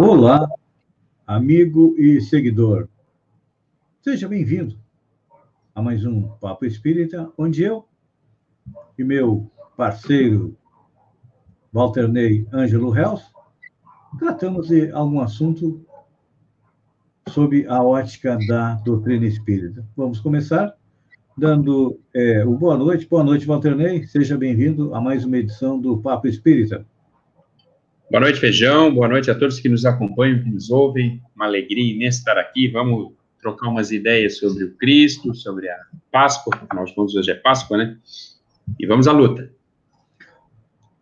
Olá, amigo e seguidor. Seja bem-vindo a mais um Papo Espírita, onde eu e meu parceiro Walter Ney Ângelo Hells tratamos de algum assunto sob a ótica da doutrina espírita. Vamos começar dando é, o boa noite. Boa noite, Walter Ney. Seja bem-vindo a mais uma edição do Papo Espírita. Boa noite, Feijão. Boa noite a todos que nos acompanham, que nos ouvem. Uma alegria imensa estar aqui. Vamos trocar umas ideias sobre o Cristo, sobre a Páscoa, de contas, hoje é Páscoa, né? E vamos à luta.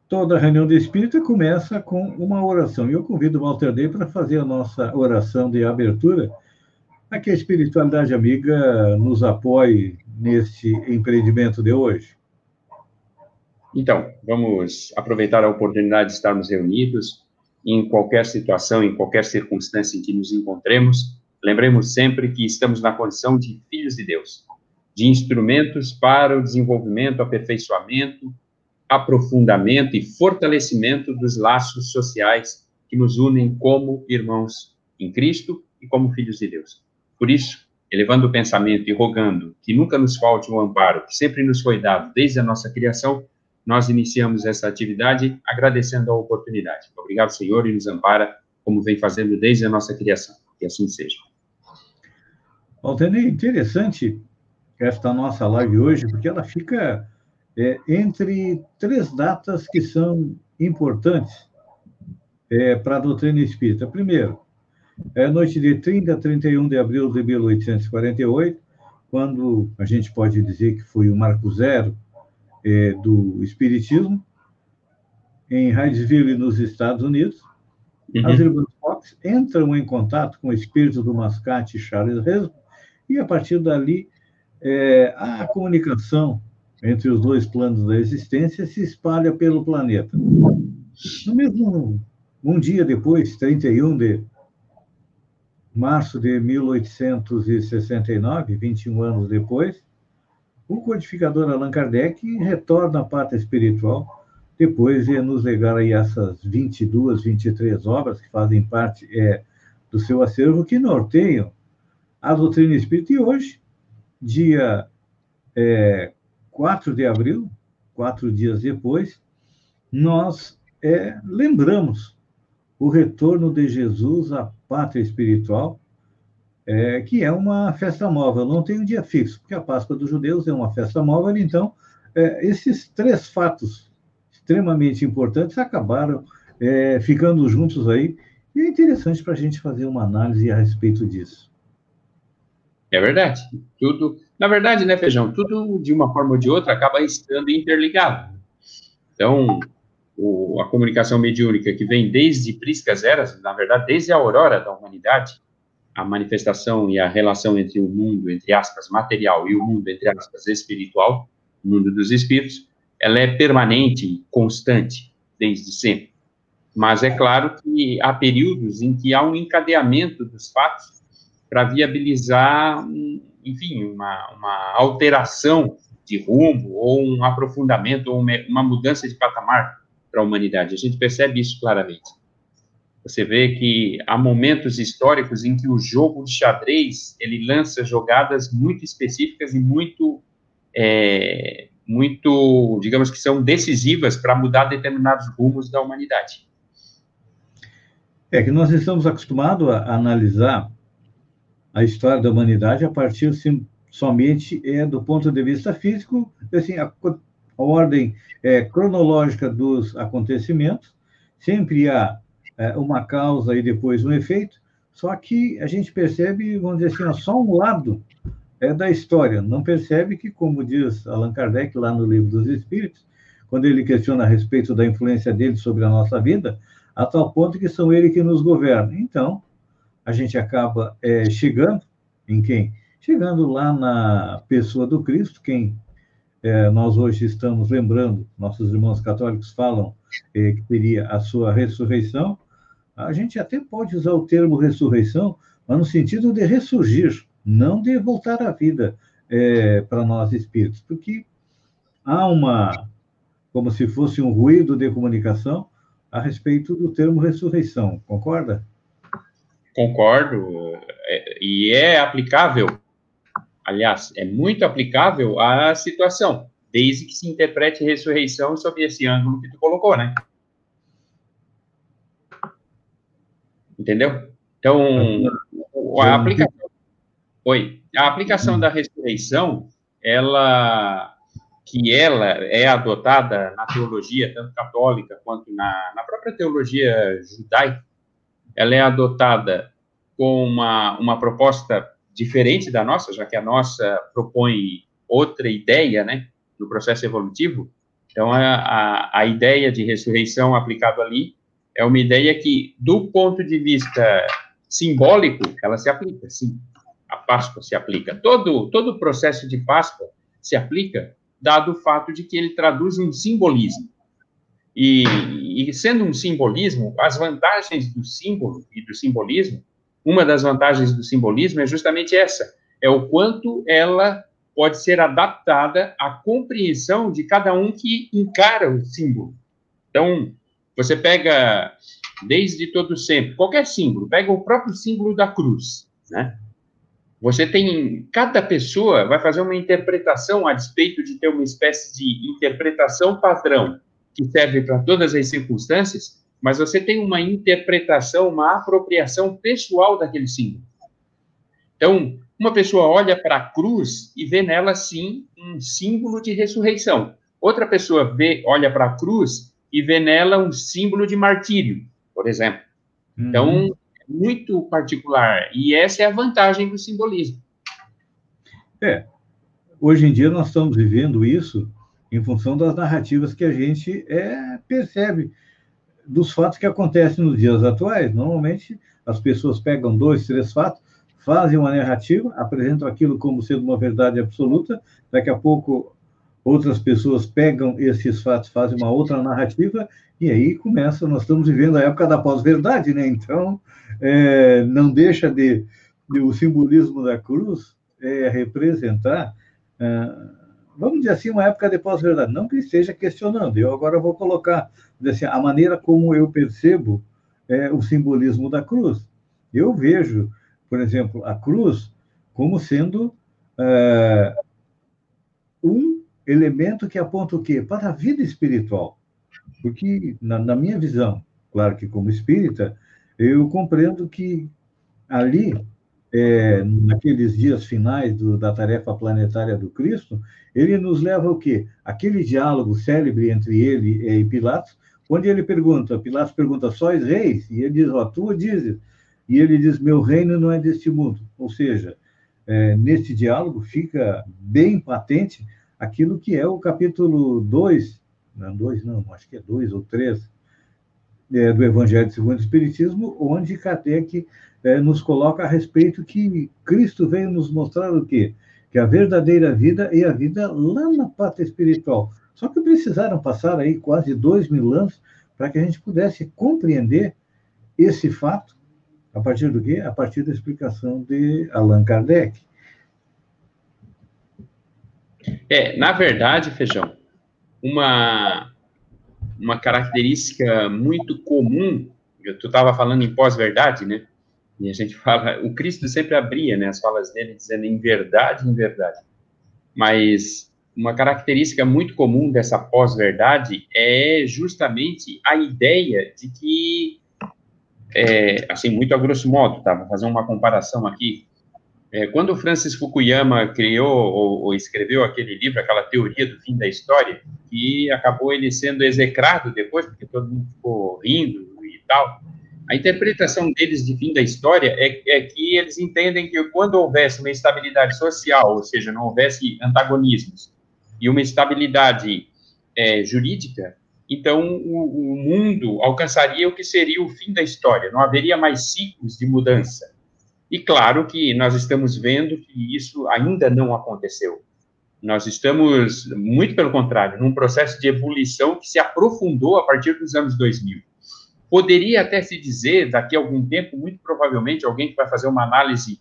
Toda reunião de espírita começa com uma oração. E eu convido o Walter Day para fazer a nossa oração de abertura, para que a espiritualidade amiga nos apoie neste empreendimento de hoje. Então, vamos aproveitar a oportunidade de estarmos reunidos em qualquer situação, em qualquer circunstância em que nos encontremos. Lembremos sempre que estamos na condição de filhos de Deus, de instrumentos para o desenvolvimento, aperfeiçoamento, aprofundamento e fortalecimento dos laços sociais que nos unem como irmãos em Cristo e como filhos de Deus. Por isso, elevando o pensamento e rogando que nunca nos falte um amparo que sempre nos foi dado desde a nossa criação, nós iniciamos essa atividade agradecendo a oportunidade. Obrigado, Senhor, e nos ampara, como vem fazendo desde a nossa criação. Que assim seja. Altenei, interessante esta nossa live hoje, porque ela fica é, entre três datas que são importantes é, para a doutrina espírita. Primeiro, é a noite de 30 a 31 de abril de 1848, quando a gente pode dizer que foi o marco zero é, do Espiritismo, em Hydesville, nos Estados Unidos. Uhum. As irmãs Fox entram em contato com o espírito do mascate Charles Resmo, e a partir dali é, a comunicação entre os dois planos da existência se espalha pelo planeta. No mesmo um dia depois, 31 de março de 1869, 21 anos depois, o codificador Allan Kardec retorna à pátria espiritual depois de nos legar aí essas 22, 23 obras que fazem parte é, do seu acervo, que norteiam a doutrina espírita. E hoje, dia é, 4 de abril, quatro dias depois, nós é, lembramos o retorno de Jesus à pátria espiritual, é, que é uma festa móvel, não tem um dia fixo, porque a Páscoa dos judeus é uma festa móvel, então, é, esses três fatos extremamente importantes acabaram é, ficando juntos aí, e é interessante para a gente fazer uma análise a respeito disso. É verdade. Tudo, na verdade, né, Feijão? Tudo, de uma forma ou de outra, acaba estando interligado. Então, o, a comunicação mediúnica que vem desde priscas eras, na verdade, desde a aurora da humanidade, a manifestação e a relação entre o mundo, entre aspas, material e o mundo, entre aspas, espiritual, o mundo dos espíritos, ela é permanente, constante, desde sempre. Mas é claro que há períodos em que há um encadeamento dos fatos para viabilizar, enfim, uma, uma alteração de rumo, ou um aprofundamento, ou uma, mudança de patamar para a humanidade. A gente percebe isso claramente. Você vê que há momentos históricos em que o jogo de xadrez ele lança jogadas muito específicas e muito, é, muito, digamos que são decisivas para mudar determinados rumos da humanidade. É que nós estamos acostumados a analisar a história da humanidade a partir sim, somente é, do ponto de vista físico, assim, a, a ordem é, cronológica dos acontecimentos, sempre há uma causa e depois um efeito, só que a gente percebe, vamos dizer assim, só um lado é, da história, não percebe que, como diz Allan Kardec lá no Livro dos Espíritos, quando ele questiona a respeito da influência dele sobre a nossa vida, a tal ponto que são ele que nos governa. Então, a gente acaba é, chegando em quem? Chegando lá na pessoa do Cristo, quem é, nós hoje estamos lembrando, nossos irmãos católicos falam é, que teria a sua ressurreição, a gente até pode usar o termo ressurreição, mas no sentido de ressurgir, não de voltar à vida é, para nós espíritos, porque há uma, como se fosse um ruído de comunicação a respeito do termo ressurreição, concorda? Concordo, é, e é aplicável, aliás, é muito aplicável à situação, desde que se interprete ressurreição sob esse ângulo que tu colocou, né? Entendeu? Então, a aplicação, oi, a aplicação da ressurreição, ela que ela é adotada na teologia, tanto católica quanto na, na própria teologia judaica, ela é adotada com uma, uma proposta diferente da nossa, já que a nossa propõe outra ideia, né, no processo evolutivo. Então, a, a, a ideia de ressurreição aplicada ali é uma ideia que, do ponto de vista simbólico, ela se aplica, sim. A Páscoa se aplica. Todo, todo o processo de Páscoa se aplica, dado o fato de que ele traduz um simbolismo. E, e, sendo um simbolismo, as vantagens do símbolo e do simbolismo, uma das vantagens do simbolismo é justamente essa, é o quanto ela pode ser adaptada à compreensão de cada um que encara o símbolo. Então, você pega desde todo sempre, qualquer símbolo, pega o próprio símbolo da cruz, né? Você tem, cada pessoa vai fazer uma interpretação a despeito de ter uma espécie de interpretação padrão que serve para todas as circunstâncias, mas você tem uma interpretação, uma apropriação pessoal daquele símbolo. Então, uma pessoa olha para a cruz e vê nela, sim, um símbolo de ressurreição. Outra pessoa vê, olha para a cruz e vê nela um símbolo de martírio, por exemplo. Uhum. Então, é muito particular. E essa é a vantagem do simbolismo. É. Hoje em dia, nós estamos vivendo isso em função das narrativas que a gente é, percebe dos fatos que acontecem nos dias atuais. Normalmente, as pessoas pegam dois, três fatos, fazem uma narrativa, apresentam aquilo como sendo uma verdade absoluta, daqui a pouco outras pessoas pegam esses fatos, fazem uma outra narrativa, e aí começa, nós estamos vivendo a época da pós-verdade, né? Então, é, não deixa de, de, o simbolismo da cruz é, representar é, vamos dizer assim, uma época de pós-verdade. Não que esteja questionando, eu agora vou colocar assim, a maneira como eu percebo é, o simbolismo da cruz. Eu vejo, por exemplo, a cruz como sendo é, um elemento que aponta o quê? Para a vida espiritual. Porque, na, na minha visão, claro que como espírita, eu compreendo que ali é, naqueles dias finais do, da tarefa planetária do Cristo, ele nos leva ao quê? Aquele diálogo célebre entre ele e Pilatos, onde ele pergunta, Pilatos pergunta, sois reis? E ele diz, ó, tu dizes. E ele diz, meu reino não é deste mundo. Ou seja, é, nesse diálogo fica bem patente aquilo que é o capítulo 2, não 2 não, acho que é 2 ou 3, é, do Evangelho segundo o Espiritismo, onde Kardec é, nos coloca a respeito que Cristo veio nos mostrar o quê? Que a verdadeira vida é a vida lá na pátria espiritual. Só que precisaram passar aí quase dois mil anos para que a gente pudesse compreender esse fato a partir do quê? A partir da explicação de Allan Kardec. É, na verdade, Feijão, uma, uma característica muito comum, tu estava falando em pós-verdade, né? E a gente fala, o Cristo sempre abria né, as falas dele dizendo em verdade, em verdade. Mas uma característica muito comum dessa pós-verdade é justamente a ideia de que, é, assim, muito a grosso modo, tá? Vou fazer uma comparação aqui. É, quando Francis Fukuyama criou ou, ou, escreveu aquele livro, aquela teoria do fim da história, que acabou ele sendo execrado depois, porque todo mundo ficou rindo e tal, a interpretação deles de fim da história é, é, que eles entendem que quando houvesse uma estabilidade social, ou seja, não houvesse antagonismos, e uma estabilidade é, jurídica, então o, o, mundo alcançaria o que seria o fim da história, não haveria mais ciclos de mudança. E claro que nós estamos vendo que isso ainda não aconteceu. Nós estamos, muito pelo contrário, num processo de ebulição que se aprofundou a partir dos anos 2000. Poderia até se dizer, daqui a algum tempo, muito provavelmente, alguém que vai fazer uma análise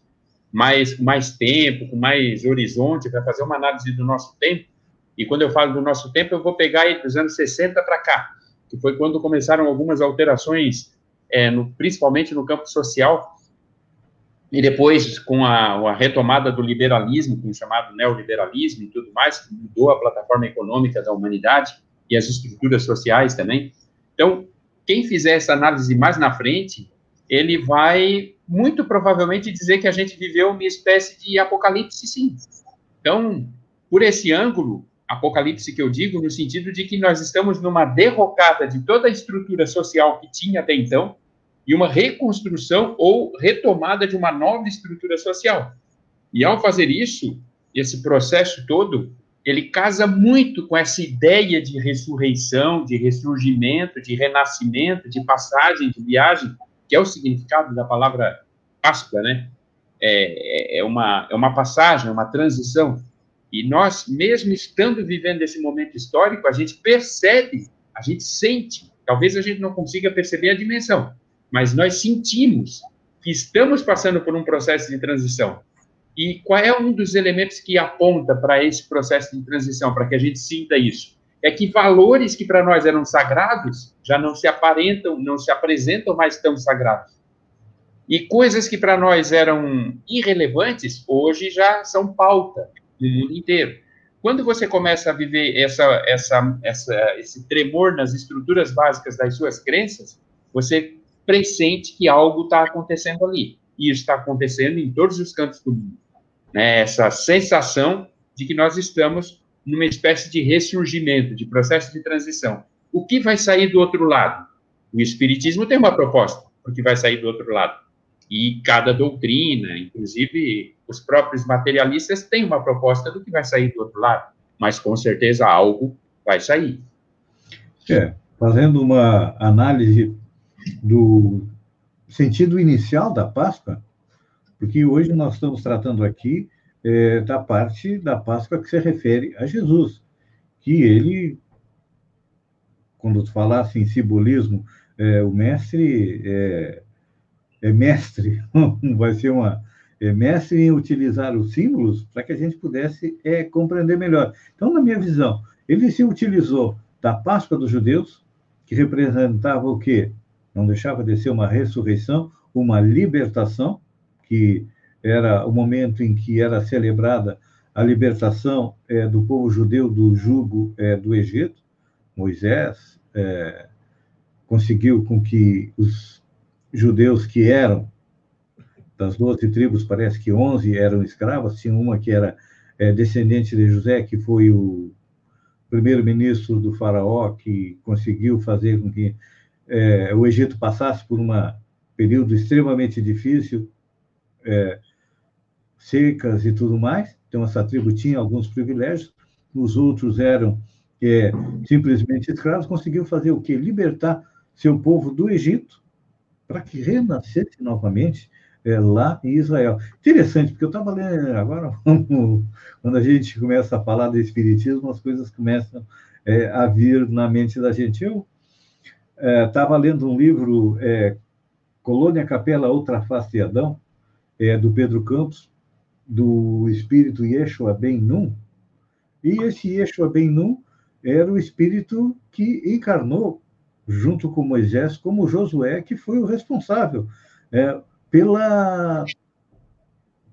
mais, mais tempo, com mais horizonte, vai fazer uma análise do nosso tempo. E quando eu falo do nosso tempo, eu vou pegar aí dos anos 60 para cá, que foi quando começaram algumas alterações, é, no, principalmente no campo social, e depois, com a, a, retomada do liberalismo, com o chamado neoliberalismo e tudo mais, que mudou a plataforma econômica da humanidade e as estruturas sociais também. Então, quem fizer essa análise mais na frente, ele vai muito provavelmente dizer que a gente viveu uma espécie de apocalipse, sim. Então, por esse ângulo, apocalipse que eu digo, no sentido de que nós estamos numa derrocada de toda a estrutura social que tinha até então, e uma reconstrução ou retomada de uma nova estrutura social. E ao fazer isso, esse processo todo, ele casa muito com essa ideia de ressurreição, de ressurgimento, de renascimento, de passagem, de viagem, que é o significado da palavra Páscoa, né? É, é, uma, é uma passagem, é uma transição. E nós, mesmo estando vivendo esse momento histórico, a gente percebe, a gente sente, talvez a gente não consiga perceber a dimensão, mas nós sentimos que estamos passando por um processo de transição. E qual é um dos elementos que aponta para esse processo de transição, para que a gente sinta isso? É que valores que para nós eram sagrados já não se aparentam, não se apresentam mais tão sagrados. E coisas que para nós eram irrelevantes, hoje já são pauta no mundo inteiro. Quando você começa a viver essa, essa, essa, esse tremor nas estruturas básicas das suas crenças, você pressente que algo está acontecendo ali. E isso está acontecendo em todos os cantos do mundo. Né? Essa sensação de que nós estamos numa espécie de ressurgimento, de processo de transição. O que vai sair do outro lado? O Espiritismo tem uma proposta o que vai sair do outro lado. E cada doutrina, inclusive os próprios materialistas, têm uma proposta do que vai sair do outro lado. Mas com certeza algo vai sair. É, fazendo uma análise do sentido inicial da Páscoa, porque hoje nós estamos tratando aqui é, da parte da Páscoa que se refere a Jesus, que ele, quando falasse em simbolismo, é, o mestre é, é mestre, vai ser uma é mestre em utilizar os símbolos para que a gente pudesse é, compreender melhor. Então, na minha visão, ele se utilizou da Páscoa dos judeus, que representava o quê? Não deixava de ser uma ressurreição, uma libertação, que era o momento em que era celebrada a libertação é, do povo judeu do jugo é, do Egito. Moisés é, conseguiu com que os judeus que eram das doze tribos, parece que onze eram escravas, tinha uma que era descendente de José, que foi o primeiro-ministro do faraó, que conseguiu fazer com que é, o Egito passasse por um período extremamente difícil, é, secas e tudo mais. Então, essa tribo tinha alguns privilégios, os outros eram é, simplesmente escravos. Conseguiu fazer o quê? Libertar seu povo do Egito para que renascesse novamente é, lá em Israel. Interessante, porque eu estava lendo agora, quando a gente começa a falar do Espiritismo, as coisas começam é, a vir na mente da gente. Eu estava é, lendo um livro, é, Colônia Capela Outra Face de Adão, é, do Pedro Campos, do espírito Yeshua Ben Nun, e esse Yeshua Ben Nun era o espírito que encarnou junto com Moisés, como Josué, que foi o responsável é, pela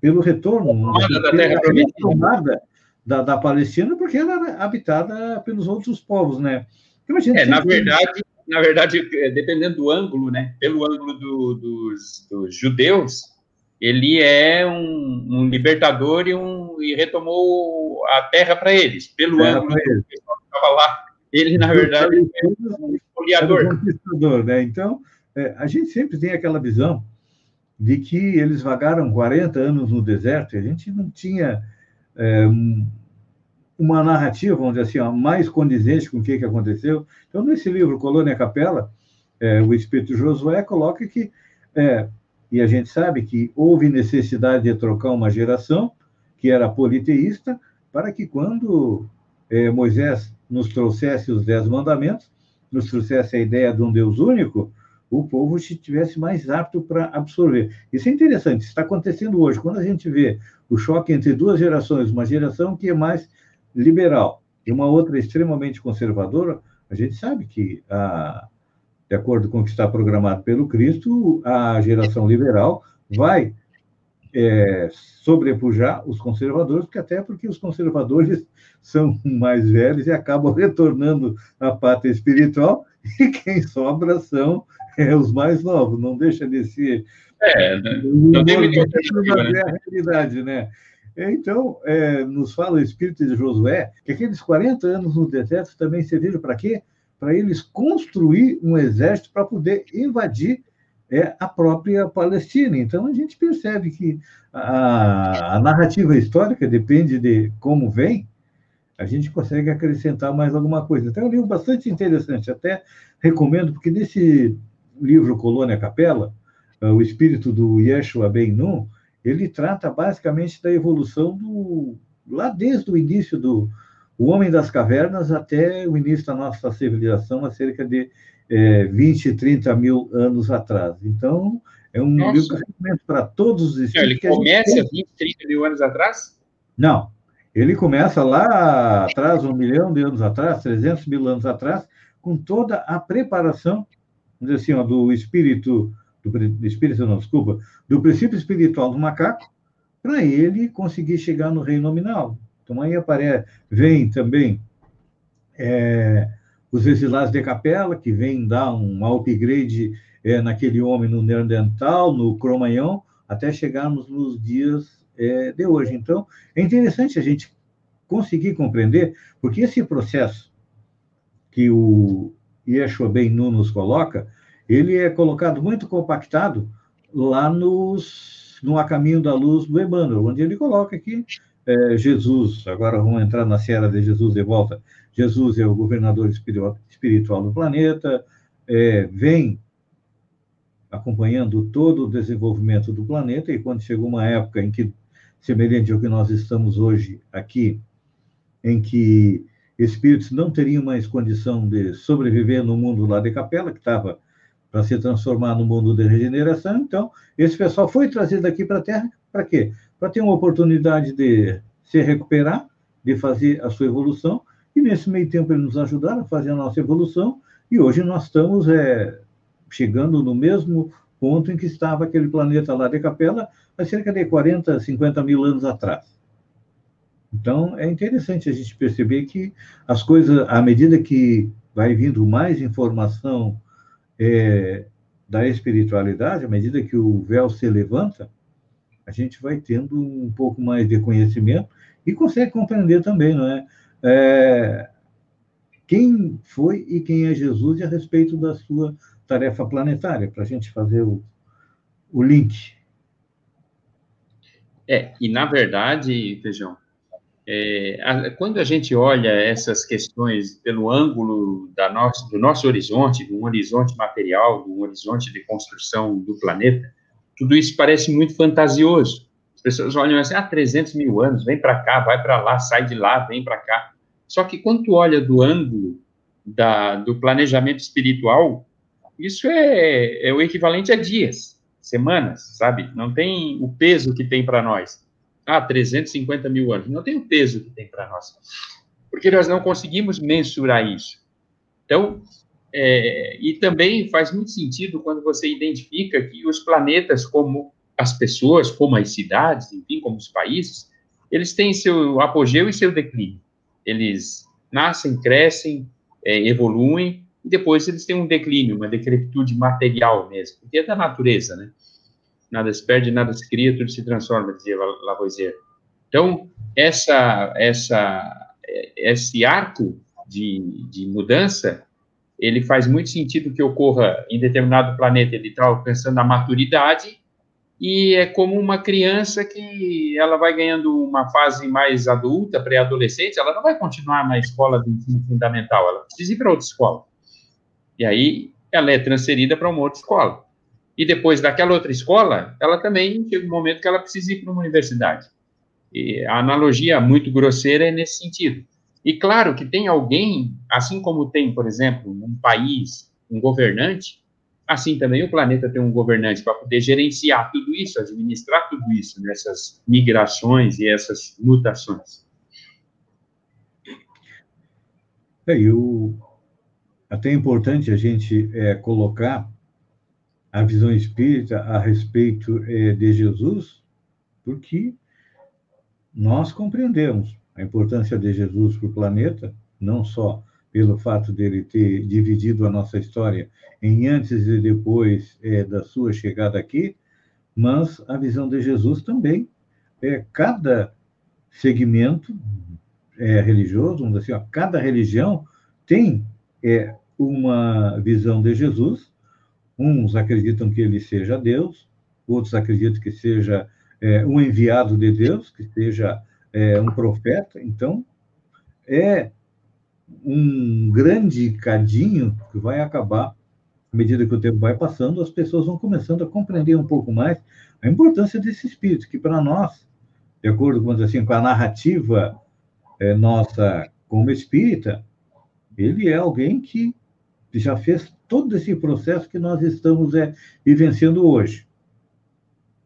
pelo retorno da terra retomada da, da Palestina, porque ela era habitada pelos outros povos, né? Então, é, na verdade, na verdade, é, dependendo do ângulo, né? Pelo ângulo do, dos, dos, judeus, ele é um, um libertador e, um, e, retomou a terra para eles. Pelo terra ângulo do pessoal que estava lá, ele, na verdade, é um espoliador. né? Então, é, a gente sempre tem aquela visão de que eles vagaram 40 anos no deserto e a gente não tinha é, uma narrativa, vamos dizer assim, ó, mais condizente com o que, que aconteceu. Então, nesse livro, Colônia Capela, é, o Espírito Josué coloca que, é, e a gente sabe que houve necessidade de trocar uma geração que era politeísta, para que quando é, Moisés nos trouxesse os Dez Mandamentos, nos trouxesse a ideia de um Deus único, o povo estivesse mais apto para absorver. Isso é interessante, está acontecendo hoje. Quando a gente vê o choque entre duas gerações, uma geração que é mais liberal e uma outra extremamente conservadora, a gente sabe que, a, de acordo com o que está programado pelo Cristo, a geração liberal vai é, sobrepujar os conservadores, porque até porque os conservadores são mais velhos e acabam retornando à pátria espiritual, e quem sobra são é, os mais novos, não deixa de ser. É, né? não deve né? a realidade, né? Então, é, nos fala o Espírito de Josué que aqueles 40 anos no deserto também serviram para quê? Para eles construir um exército para poder invadir é, a própria Palestina. Então, a gente percebe que a, a narrativa histórica depende de como vem, a gente consegue acrescentar mais alguma coisa. Então, é um livro bastante interessante, até recomendo, porque nesse livro Colônia Capela, é, o espírito do Yeshua Ben Nun, ele trata basicamente da evolução do lá desde o início do o homem das cavernas até o início da nossa civilização, há cerca de é, 20, 30 mil anos atrás. Então, é um nossa. livro que recomendo para todos os espíritos. Ele começa gente... 20, 30 mil anos atrás? Não, ele começa lá atrás, um milhão de anos atrás, 300 mil anos atrás, com toda a preparação, assim, ó, do espírito do, espírito, não, desculpa, do princípio espiritual do macaco, para ele conseguir chegar no reino nominal. Então aí aparece, vem também é, os exilados de capela, que vem dar um upgrade é, naquele homem no Neandertal, no Cromanhão, até chegarmos nos dias é, de hoje. Então, é interessante a gente conseguir compreender, porque esse processo que o Yeshua Ben Nu nos coloca, ele é colocado muito compactado lá nos, no A Caminho da Luz do Emmanuel, onde ele coloca aqui é, Jesus, agora vamos entrar na Serra de Jesus de volta, Jesus é o governador espiritual do planeta, é, vem acompanhando todo o desenvolvimento do planeta, e quando chegou uma época em que, semelhante ao que nós estamos hoje aqui, em que espíritos não teriam mais condição de sobreviver no mundo lá de Capela, que estava para se transformar no mundo de regeneração. Então, esse pessoal foi trazido aqui para a Terra para quê? Para ter uma oportunidade de se recuperar, de fazer a sua evolução, e nesse meio tempo eles nos ajudaram a fazer a nossa evolução, e hoje nós estamos é, chegando no mesmo ponto em que estava aquele planeta lá de Capela há cerca de 40, 50 mil anos atrás. Então, é interessante a gente perceber que as coisas, à medida que vai vindo mais informação é, da espiritualidade, à medida que o véu se levanta, a gente vai tendo um pouco mais de conhecimento e consegue compreender também, não é? é quem foi e quem é Jesus e a respeito da sua tarefa planetária, para a gente fazer o, o link. É, e na verdade, Feijão, é, a, quando a gente olha essas questões pelo ângulo nosso, do nosso horizonte, de um horizonte material, de um horizonte de construção do planeta, tudo isso parece muito fantasioso. As pessoas olham assim, ah, 300 mil anos, vem para cá, vai para lá, sai de lá, vem para cá. Só que quando tu olha do ângulo da, do planejamento espiritual, isso é, é o equivalente a dias, semanas, sabe? Não tem o peso que tem para nós ah, 350 mil anos. Não tem o peso que tem para nós. Porque nós não conseguimos mensurar isso. Então, é, e também faz muito sentido quando você identifica que os planetas, como as pessoas, como as cidades, enfim, como os países, eles têm seu apogeu e seu declínio. Eles nascem, crescem, é, evoluem, e depois eles têm um declínio, uma decrepitude material mesmo, porque é da natureza, né? Nada se perde, nada se cria, tudo se transforma, dizia Lavoisier. Então, essa, essa, esse arco de, de mudança, ele faz muito sentido que ocorra em determinado planeta, ele está alcançando a maturidade, e é como uma criança que ela vai ganhando uma fase mais adulta, pré-adolescente, ela não vai continuar na escola do ensino fundamental, ela precisa ir para outra escola. E aí ela é transferida para uma outra escola e depois daquela outra escola, ela também chega um momento que ela precisa ir para uma universidade. E a analogia muito grosseira é nesse sentido. E claro que tem alguém, assim como tem, por exemplo, um país, um governante, assim também o planeta tem um governante para poder gerenciar tudo isso, administrar tudo isso, nessas migrações e essas mutações. É, e o, até é importante a gente é, colocar a visão espírita a respeito é, de Jesus, porque nós compreendemos a importância de Jesus para o planeta, não só pelo fato dele ter dividido a nossa história em antes e depois é, da sua chegada aqui, mas a visão de Jesus também é cada segmento é, religioso, vamos dizer assim, ó, cada religião tem é, uma visão de Jesus. Uns acreditam que ele seja Deus, outros acreditam que seja é, um enviado de Deus, que seja é, um profeta. Então, é um grande cadinho que vai acabar, à medida que o tempo vai passando, as pessoas vão começando a compreender um pouco mais a importância desse espírito, que para nós, de acordo com, assim, com a narrativa é, nossa como espírita, ele é alguém que já fez todo esse processo que nós estamos é, vivenciando hoje.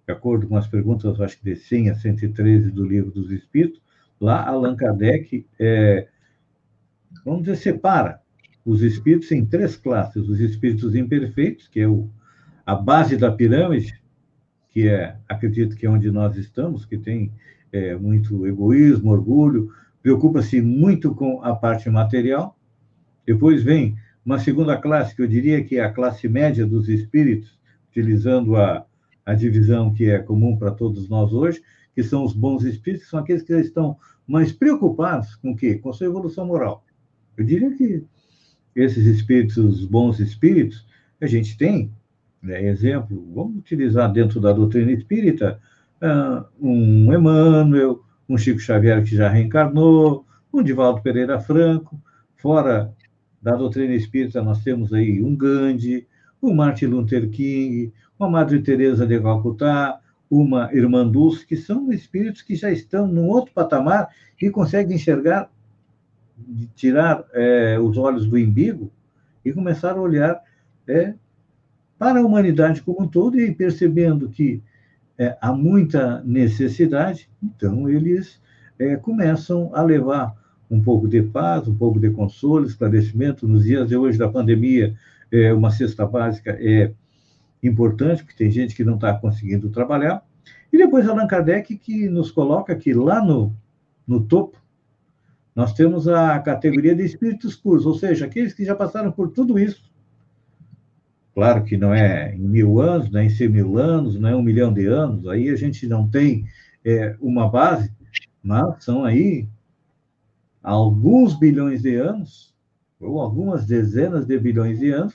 De acordo com as perguntas, acho que de 100 a 113 do Livro dos Espíritos, lá Allan Kardec, é, vamos dizer, separa os espíritos em três classes: os espíritos imperfeitos, que é o, a base da pirâmide, que é, acredito que é onde nós estamos, que tem é, muito egoísmo, orgulho, preocupa-se muito com a parte material. Depois vem uma segunda classe, que eu diria que é a classe média dos espíritos, utilizando a, a divisão que é comum para todos nós hoje, que são os bons espíritos, que são aqueles que estão mais preocupados com o quê? Com a sua evolução moral. Eu diria que esses espíritos, bons espíritos, a gente tem, né, exemplo, vamos utilizar dentro da doutrina espírita, uh, um Emmanuel, um Chico Xavier que já reencarnou, um Divaldo Pereira Franco, fora da doutrina espírita nós temos aí um Gandhi, um Martin Luther King, uma Madre Teresa de Calcutá, uma Irmã Dulce, que são espíritos que já estão num outro patamar e conseguem enxergar, tirar é, os olhos do embigo e começar a olhar é, para a humanidade como um todo e percebendo que é, há muita necessidade, então eles é, começam a levar um pouco de paz, um pouco de consolo, esclarecimento. Nos dias de hoje da pandemia, é, uma cesta básica é importante, porque tem gente que não está conseguindo trabalhar. E depois Allan Kardec, que nos coloca que lá no, no topo, nós temos a categoria de espíritos puros, ou seja, aqueles que já passaram por tudo isso Claro que não é em mil anos, não é em cem mil anos, não é um milhão de anos, aí a gente não tem é, uma base, mas são aí alguns bilhões de anos, ou algumas dezenas de bilhões de anos,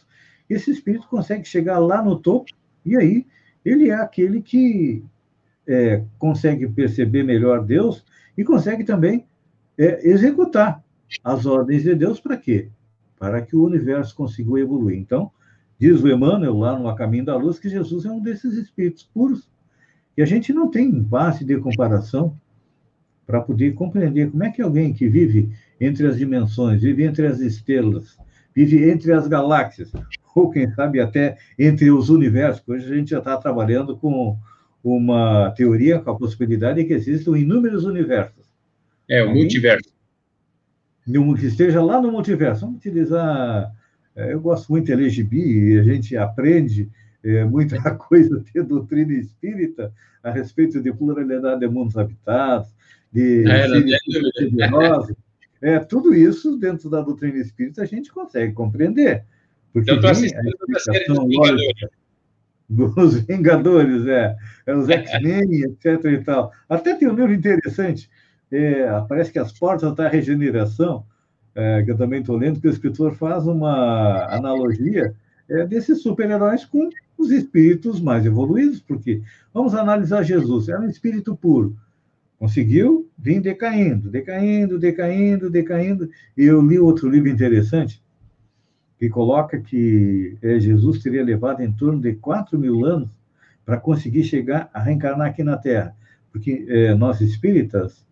esse espírito consegue chegar lá no topo, e aí ele é aquele que é, consegue perceber melhor Deus e consegue também é, executar as ordens de Deus para quê? Para que o universo consiga evoluir. Então, Diz o Emmanuel, lá no A Caminho da Luz, que Jesus é um desses espíritos puros. E a gente não tem base de comparação para poder compreender como é que alguém que vive entre as dimensões, vive entre as estrelas, vive entre as galáxias, ou quem sabe até entre os universos, hoje a gente já está trabalhando com uma teoria com a possibilidade de que existam inúmeros universos. É, o multiverso. Que esteja lá no multiverso. Vamos utilizar é, eu gosto muito de LGB e a gente aprende é, muita coisa de doutrina espírita a respeito de pluralidade de mundos habitados, de é, é, tudo isso dentro da doutrina espírita a gente consegue compreender. Porque eu estou assistindo a série dos Vingadores. Dos Vingadores, é. é os X-Men, etc. e tal. Até tem um livro interessante, é, parece que as portas da regeneração, é, que eu também estou lendo, que o escritor faz uma analogia é, desses super-heróis com os espíritos mais evoluídos, porque vamos analisar Jesus, era um espírito puro, conseguiu vir decaindo, decaindo, decaindo, decaindo. E eu li outro livro interessante que coloca que é, Jesus teria levado em torno de 4 mil anos para conseguir chegar a reencarnar aqui na Terra, porque é, nós espíritas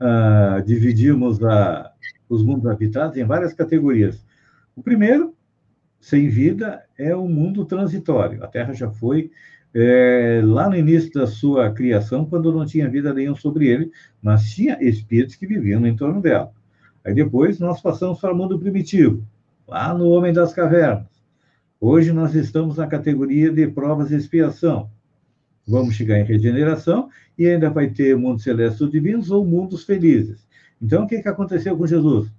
ah, dividimos a, os mundos habitados em várias categorias. O primeiro, sem vida, é o mundo transitório. A Terra já foi é, lá no início da sua criação, quando não tinha vida nenhuma sobre ele, mas tinha espíritos que viviam no entorno dela. Aí depois nós passamos para o mundo primitivo, lá no Homem das Cavernas. Hoje nós estamos na categoria de provas de expiação. vamos chegar em regeneração e ainda vai ter mundos celestes divinos ou mundos felizes. Então, o que, que aconteceu com Jesus?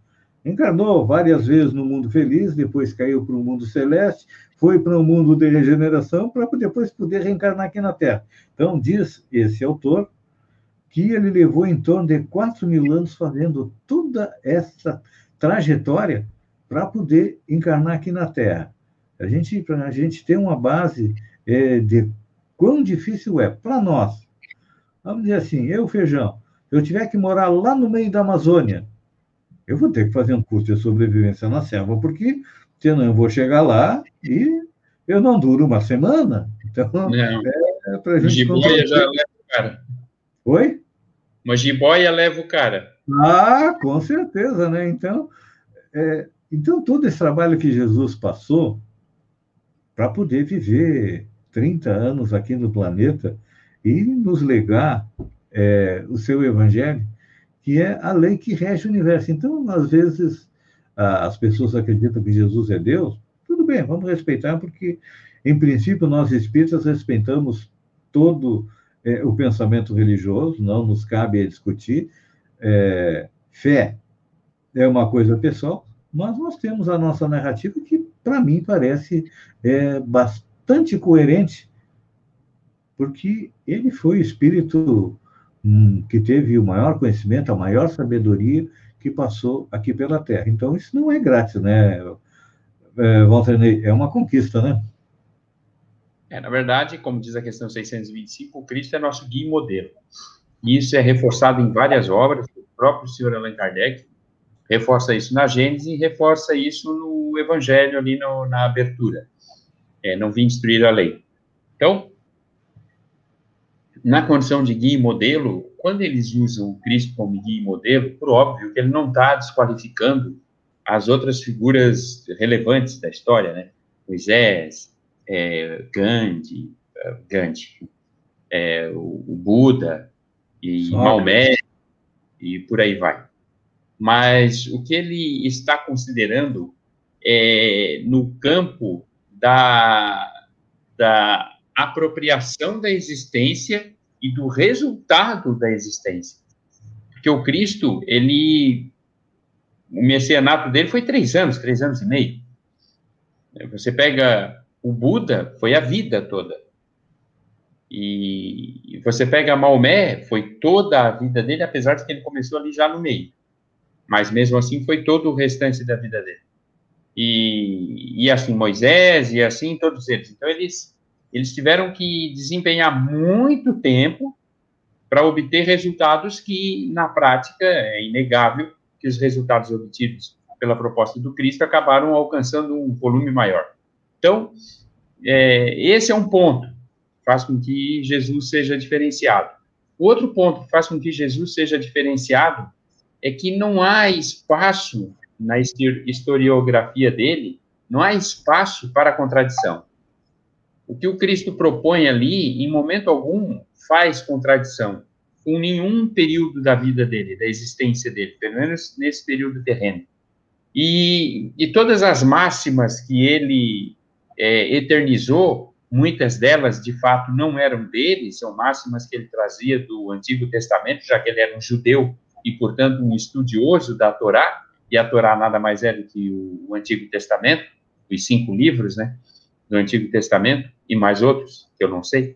Encarnou várias vezes no mundo feliz, depois caiu para o mundo celeste, foi para o mundo de regeneração, para depois poder reencarnar aqui na Terra. Então, diz esse autor que ele levou em torno de 4 mil anos fazendo toda essa trajetória para poder encarnar aqui na Terra. A gente, a gente tem uma base é, de quão difícil é para nós. Vamos dizer assim, eu, Feijão, eu tiver que morar lá no meio da Amazônia, eu vou ter que fazer um curso de sobrevivência na selva, porque senão eu vou chegar lá e eu não duro uma semana. Então, é, é para a gente. Jiboia já leva o cara. Oi? Uma jiboia leva o cara. Ah, com certeza, né? Então, é, então todo esse trabalho que Jesus passou para poder viver 30 anos aqui no planeta e nos legar é, o seu evangelho, que é a lei que rege o universo. Então, às vezes, as pessoas acreditam que Jesus é Deus, tudo bem, vamos respeitar, porque, em princípio, nós espíritas respeitamos todo é, o pensamento religioso, não nos cabe discutir. É, fé é uma coisa pessoal, mas nós temos a nossa narrativa que, para mim, parece é, bastante coerente, porque ele foi o espírito que teve o maior conhecimento, a maior sabedoria que passou aqui pela Terra. Então, isso não é grátis, né, é, Walter Ney? É uma conquista, né? É, na verdade, como diz a questão 625, o Cristo é nosso guia e modelo. E isso é reforçado em várias obras, o próprio senhor Allan Kardec reforça isso na Gênesis e reforça isso no Evangelho, ali no, na abertura. É, não vim destruir a lei. Então, na condição de guia e modelo, quando eles usam o Cristo como guia e modelo, por óbvio que ele não está desqualificando as outras figuras relevantes da história, né? Moisés, é, Gandhi, é, Gandhi é, o, o, Buda e Maomé e por aí vai. Mas o que ele está considerando é no campo da, da apropriação da existência e do resultado da existência. Porque o Cristo, ele, o messianato dele foi três anos, três anos e meio. Você pega o Buda, foi a vida toda. E você pega Maomé, foi toda a vida dele, apesar de que ele começou ali já no meio. Mas mesmo assim foi todo o restante da vida dele. E, e assim, Moisés, e assim todos eles. Então eles eles tiveram que desempenhar muito tempo para obter resultados que, na prática, é inegável que os resultados obtidos pela proposta do Cristo acabaram alcançando um volume maior. Então, é, esse é um ponto que faz com que Jesus seja diferenciado. Outro ponto que faz com que Jesus seja diferenciado é que não há espaço na historiografia dele, não há espaço para contradição. O que o Cristo propõe ali, em momento algum, faz contradição com nenhum período da vida dele, da existência dele, pelo menos nesse período terreno. E, e todas as máximas que ele é, eternizou, muitas delas de fato não eram dele, são máximas que ele trazia do Antigo Testamento, já que ele era um judeu e, portanto, um estudioso da Torá, e a Torá nada mais é do que o, Antigo Testamento, os cinco livros, né? Do Antigo Testamento, e mais outros, que eu não sei,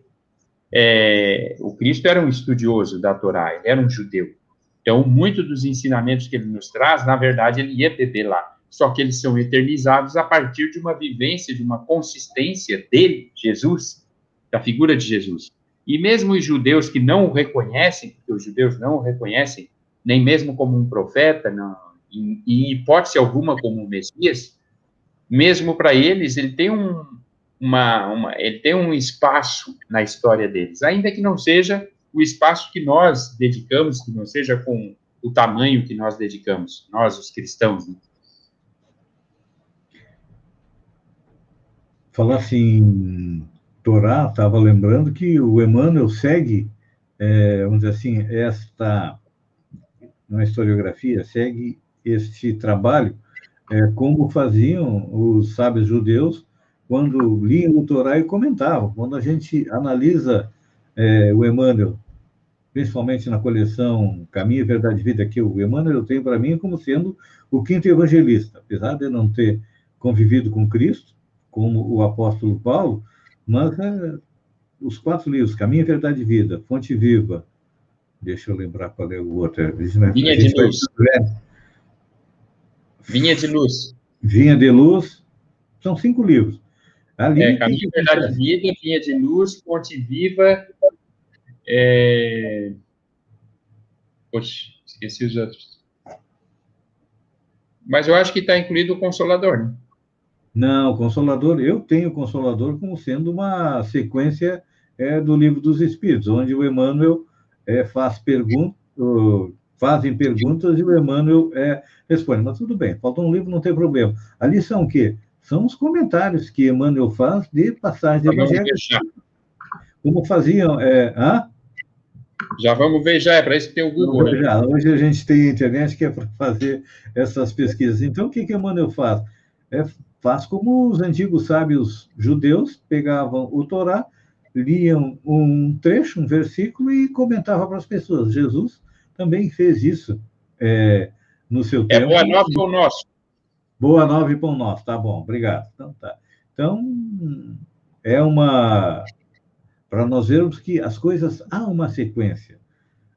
é, o Cristo era um estudioso da Torá, era um judeu. Então, muitos dos ensinamentos que ele nos traz, na verdade, ele ia beber lá. Só que eles são eternizados a partir de uma vivência, de uma consistência dele, Jesus, da figura de Jesus. E mesmo os judeus que não o reconhecem, porque os judeus não o reconhecem, nem mesmo como um profeta, não, em, em hipótese alguma como um Messias, mesmo para eles, ele tem um, uma, uma, ele tem um espaço na história deles, ainda que não seja o espaço que nós dedicamos, que não seja com o tamanho que nós dedicamos, nós, os cristãos. Né? Falar assim, Torá, estava lembrando que o Emmanuel segue, é, vamos dizer assim, esta, na historiografia, segue este trabalho, é, como faziam os sábios judeus quando liam o Torá e comentavam. Quando a gente analisa é, o Emmanuel, principalmente na coleção Caminho, Verdade e Vida, que o Emmanuel eu tenho para mim como sendo o quinto evangelista, apesar de não ter convivido com Cristo, como o apóstolo Paulo, mas é, os quatro livros, Caminho, Verdade e Vida, Fonte Viva, deixa eu lembrar qual é o outro. É, Vinha de Luz. Vinha de Luz. Vinha de Luz, são cinco livros. Ali é, Caminho, Verdade Vida, Vinha de Luz, Fonte Viva, é... Poxa, esqueci os outros. Mas eu acho que está incluído o Consolador, né? Não, o Consolador, eu tenho o Consolador como sendo uma sequência é, do Livro dos Espíritos, onde o Emmanuel é, faz perguntas, fazem perguntas e o Emmanuel é, responde. Mas tudo bem, falta um livro, não tem problema. Ali são o quê? São os comentários que Emmanuel faz de passagens evangélicas. Como faziam. É, hã? Já vamos ver, já é para isso que tem o Google. Né? Já, hoje a gente tem a internet que é para fazer essas pesquisas. Então, o que, que Emmanuel faz? É, faz como os antigos sábios judeus pegavam o Torá, liam um trecho, um versículo e comentavam para as pessoas. Jesus também fez isso é, no seu é tempo. É boa nova para o nosso. Boa nova e pão nosso, tá bom, obrigado. Então, tá. então é uma para nós vermos que as coisas há uma sequência.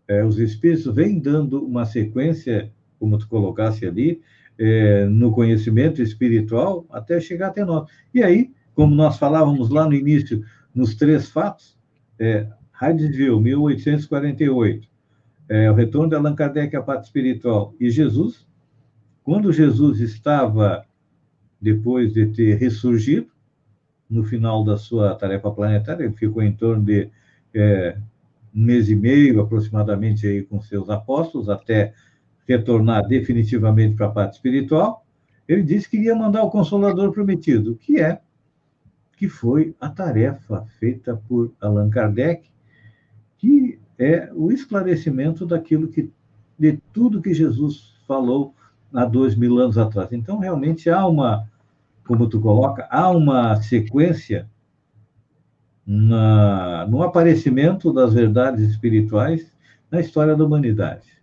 É, os espíritos vêm dando uma sequência, como tu colocasse ali, é, no conhecimento espiritual até chegar até nós. E aí, como nós falávamos lá no início, nos três fatos, é, Heidsville, 1848, é, o retorno de Allan Kardec à parte espiritual e Jesus, quando Jesus estava, depois de ter ressurgido, no final da sua tarefa planetária, ele ficou em torno de é, um mês e meio aproximadamente aí com seus apóstolos, até retornar definitivamente para a parte espiritual. Ele disse que ia mandar o Consolador Prometido, que é que foi a tarefa feita por Allan Kardec, que é o esclarecimento daquilo que de tudo que Jesus falou há dois mil anos atrás. Então, realmente há uma como tu coloca, há uma sequência na, no aparecimento das verdades espirituais na história da humanidade.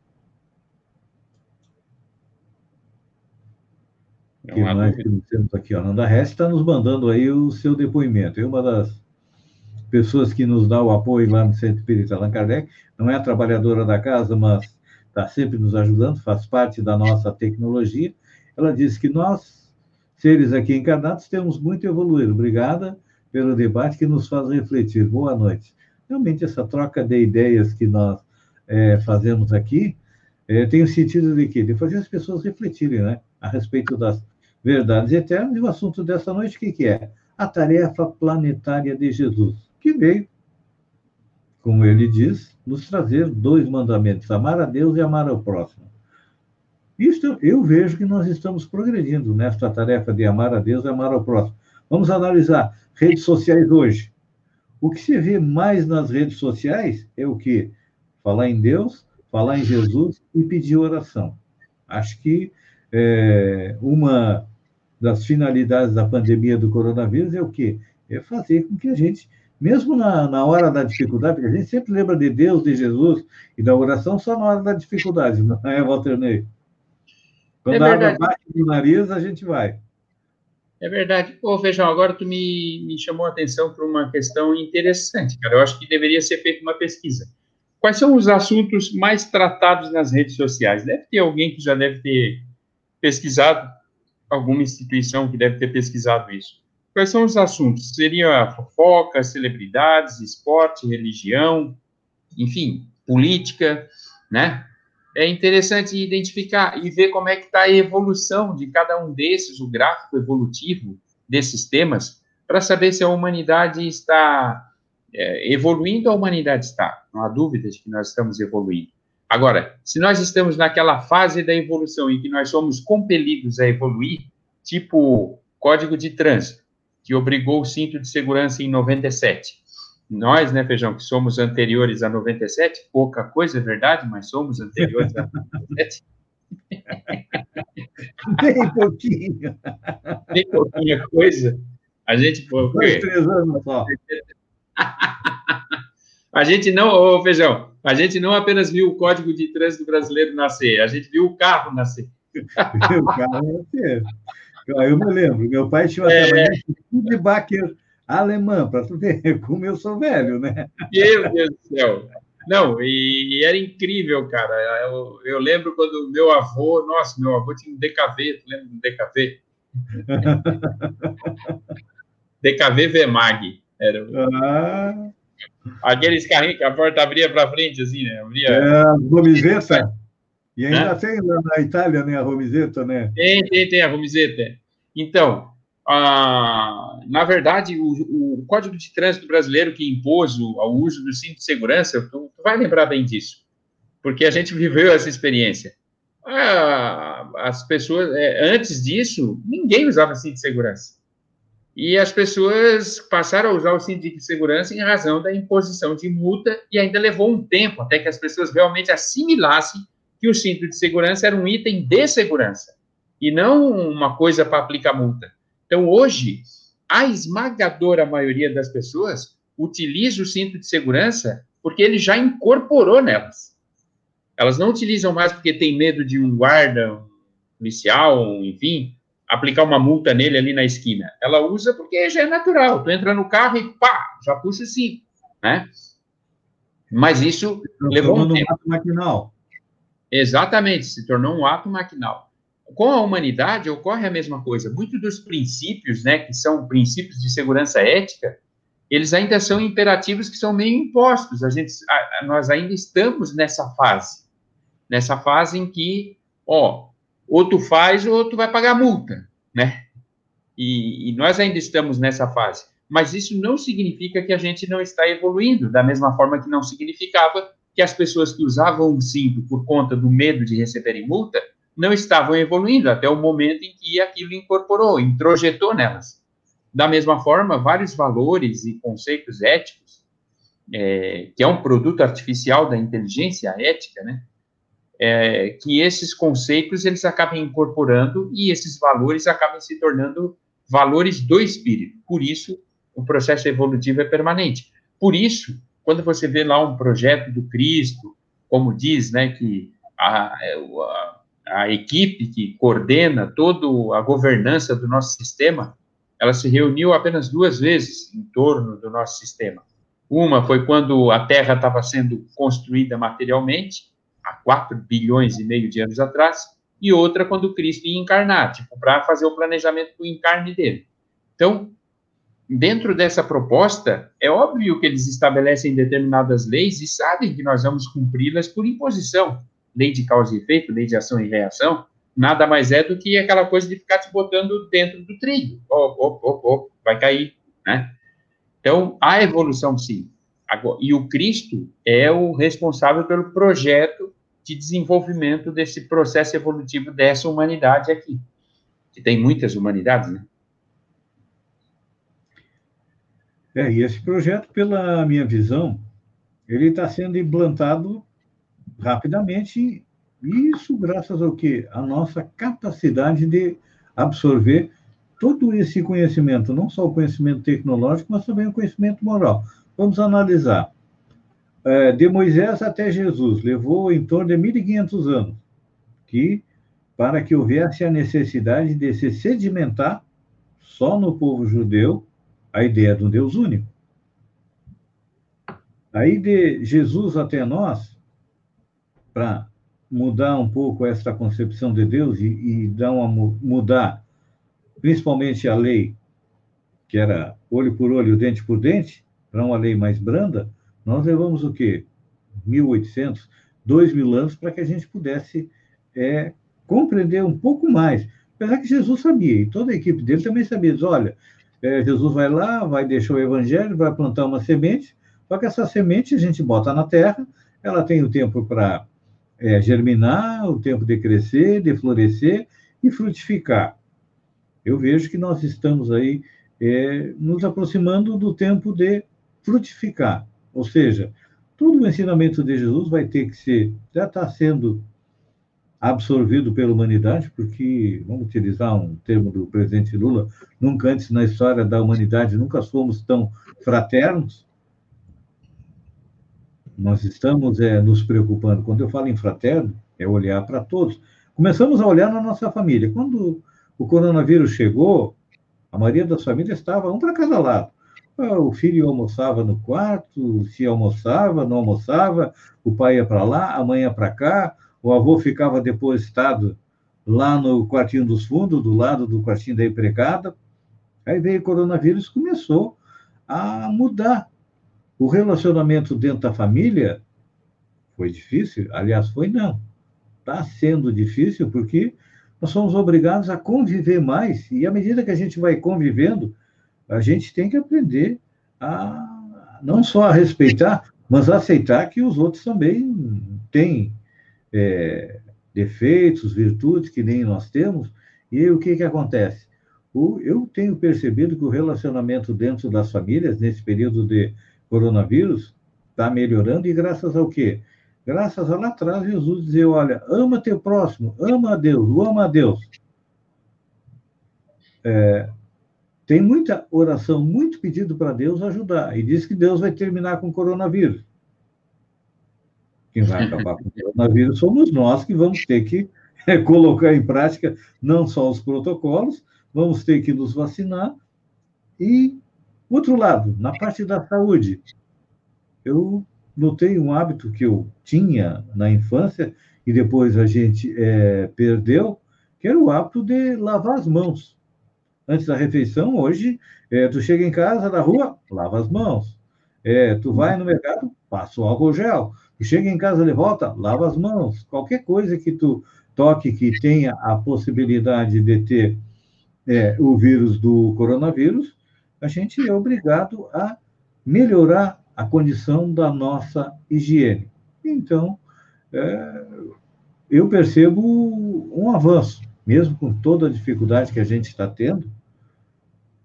É que nós temos aqui, ó, Nanda Hess está nos mandando aí o seu depoimento. É uma das pessoas que nos dá o apoio lá no Centro Espírita Allan Kardec, não é a trabalhadora da casa, mas está sempre nos ajudando, faz parte da nossa tecnologia. Ela disse que nós seres aqui encarnados, temos muito a evoluir. Obrigada pelo debate que nos faz refletir. Boa noite. Realmente, essa troca de ideias que nós é, fazemos aqui é, tem o sentido de quê? De fazer as pessoas refletirem né, a respeito das verdades eternas. E o assunto dessa noite, o que, que é? A tarefa planetária de Jesus, que veio, como ele diz, nos trazer dois mandamentos: amar a Deus e amar ao próximo. Isso eu vejo que nós estamos progredindo nesta tarefa de amar a Deus e amar ao próximo. Vamos analisar redes sociais hoje. O que se vê mais nas redes sociais é o que? Falar em Deus, falar em Jesus e pedir oração. Acho que é, uma das finalidades da pandemia do coronavírus é o quê? É fazer com que a gente, mesmo na, na hora da dificuldade, porque a gente sempre lembra de Deus, de Jesus e da oração só na hora da dificuldade, não é, Walter Ney? Quando é a água bate no nariz, a gente vai. É verdade. Pô, Feijão, agora tu me, me chamou a atenção para uma questão interessante, cara. Eu acho que deveria ser feita uma pesquisa. Quais são os assuntos mais tratados nas redes sociais? Deve ter alguém que já deve ter pesquisado, alguma instituição que deve ter pesquisado isso. Quais são os assuntos? Seria fofoca, celebridades, esporte, religião, enfim, política, né? é interessante identificar e ver como é que está a evolução de cada um desses, o gráfico evolutivo desses temas, para saber se a humanidade está é, evoluindo a humanidade está. Não há dúvida de que nós estamos evoluindo. Agora, se nós estamos naquela fase da evolução em que nós somos compelidos a evoluir, tipo Código de Trânsito, que obrigou o cinto de segurança em 97, nós, né, Feijão, que somos anteriores a 97, pouca coisa, é verdade, mas somos anteriores a 97. Bem pouquinho. Bem pouquinha coisa. A gente... Dois, três anos só. A gente não, ô Feijão, a gente não apenas viu o Código de Trânsito Brasileiro nascer, a gente viu o carro nascer. o carro nascer. Eu me lembro, meu pai tinha uma é... de Baker alemã, para tu ver como eu sou velho, né? Meu Deus do céu. Não, e, e, era incrível, cara. Eu, eu lembro quando meu avô, nossa, meu avô tinha um DKV, tu lembra do DKV? DKV VMAG. Era ah. aqueles carrinhos que a porta abria para frente, assim, né? Abria... É. E ainda Hã? tem lá na Itália, né, a Romizeta, né? Tem, tem, tem a Romizeta. Então, ah, na verdade, o, o, Código de Trânsito Brasileiro que impôs o, o uso do cinto de segurança, tu, tu, vai lembrar bem disso, porque a gente viveu essa experiência. Ah, as pessoas, é, antes disso, ninguém usava cinto de segurança. E as pessoas passaram a usar o cinto de segurança em razão da imposição de multa, e ainda levou um tempo até que as pessoas realmente assimilassem que o cinto de segurança era um item de segurança, e não uma coisa para aplicar multa. Então, hoje, a esmagadora maioria das pessoas utiliza o cinto de segurança porque ele já incorporou nelas. Elas não utilizam mais porque tem medo de um guarda, um policial, enfim, aplicar uma multa nele ali na esquina. Ela usa porque já é natural. Tu entra no carro e pá, já puxa o cinto, né? Mas isso levou um tempo. Maquinal. Exatamente, se tornou um ato maquinal com a humanidade ocorre a mesma coisa. Muitos dos princípios, né, que são princípios de segurança ética, eles ainda são imperativos que são meio impostos. A gente, a, nós ainda estamos nessa fase, nessa fase em que, ó, ou tu faz ou tu vai pagar multa, né? E, e nós ainda estamos nessa fase. Mas isso não significa que a gente não está evoluindo, da mesma forma que não significava que as pessoas que usavam o cinto por conta do medo de receberem multa não estavam evoluindo até o momento em que aquilo incorporou, introjetou nelas. Da mesma forma, vários valores e conceitos éticos, é, que é um produto artificial da inteligência ética, né? É, que esses conceitos eles acabam incorporando e esses valores acabam se tornando valores do espírito. Por isso, o processo evolutivo é permanente. Por isso, quando você vê lá um projeto do Cristo, como diz, né, que a, a a equipe que coordena toda a governança do nosso sistema, ela se reuniu apenas duas vezes em torno do nosso sistema. Uma foi quando a Terra estava sendo construída materialmente, há 4 bilhões e meio de anos atrás, e outra quando Cristo ia encarnar, tipo, para fazer o planejamento do encarne dele. Então, dentro dessa proposta, é óbvio que eles estabelecem determinadas leis e sabem que nós vamos cumpri-las por imposição lei de causa e efeito, lei de ação e reação, nada mais é do que aquela coisa de ficar te botando dentro do trilho. Oh, oh, oh, oh, vai cair, né? Então, a evolução, sim. E o Cristo é o responsável pelo projeto de desenvolvimento desse processo evolutivo dessa humanidade aqui. Que tem muitas humanidades, né? É, e esse projeto, pela minha visão, ele está sendo implantado rapidamente. Isso graças ao que? A nossa capacidade de absorver todo esse conhecimento, não só o conhecimento tecnológico, mas também o conhecimento moral. Vamos analisar. É, de Moisés até Jesus, levou em torno de 1.500 anos, que para que houvesse a necessidade de se sedimentar só no povo judeu a ideia de um Deus único. Aí de Jesus até nós, para mudar um pouco essa concepção de Deus e, e dar uma mudar, principalmente a lei que era olho por olho, dente por dente, para uma lei mais branda, nós levamos o quê? 1.800, 2.000 anos para que a gente pudesse é, compreender um pouco mais. Apesar que Jesus sabia, e toda a equipe dele também sabia, diz, olha, é, Jesus vai lá, vai deixar o evangelho, vai plantar uma semente, só que essa semente a gente bota na terra, ela tem o tempo para é, germinar, o tempo de crescer, de florescer e frutificar. Eu vejo que nós estamos aí é, nos aproximando do tempo de frutificar. Ou seja, todo o ensinamento de Jesus vai ter que ser, já está sendo absorvido pela humanidade, porque, vamos utilizar um termo do presidente Lula, nunca antes na história da humanidade, nunca fomos tão fraternos. nós estamos é, nos preocupando. Quando eu falo em fraterno, é olhar para todos. Começamos a olhar na nossa família. Quando o coronavírus chegou, a maioria das famílias estava um para cada lado. Ah, o filho almoçava no quarto, se almoçava, não almoçava, o pai ia para lá, a mãe ia para cá, o avô ficava depositado lá no quartinho dos fundos, do lado do quartinho da empregada. Aí veio o coronavírus começou a mudar. O relacionamento dentro da família foi difícil? Aliás, foi não. Está sendo difícil porque nós somos obrigados a conviver mais, e à medida que a gente vai convivendo, a gente tem que aprender a não só a respeitar, mas a aceitar que os outros também têm é, defeitos, virtudes que nem nós temos. E o que, que acontece? O, eu tenho percebido que o relacionamento dentro das famílias, nesse período de coronavírus, está melhorando, e graças ao quê? Graças a lá atrás, Jesus dizia: olha, ama teu próximo, ama a Deus, o ama a Deus. É, tem muita oração, muito pedido para Deus ajudar, e diz que Deus vai terminar com o coronavírus. Quem vai acabar com o coronavírus somos nós que vamos ter que é, colocar em prática não só os protocolos, vamos ter que nos vacinar. E, outro lado, na parte da saúde, eu notei um hábito que eu tinha na infância e depois a gente é, perdeu, que era o hábito de lavar as mãos. Antes da refeição, hoje, é, tu chega em casa, na rua, lava as mãos. É, tu vai no mercado, passa o álcool gel. Chega em casa de volta, lava as mãos. Qualquer coisa que tu toque que tenha a possibilidade de ter é, o vírus do coronavírus, a gente é obrigado a melhorar a condição da nossa higiene. Então, é, eu percebo um avanço, mesmo com toda a dificuldade que a gente está tendo,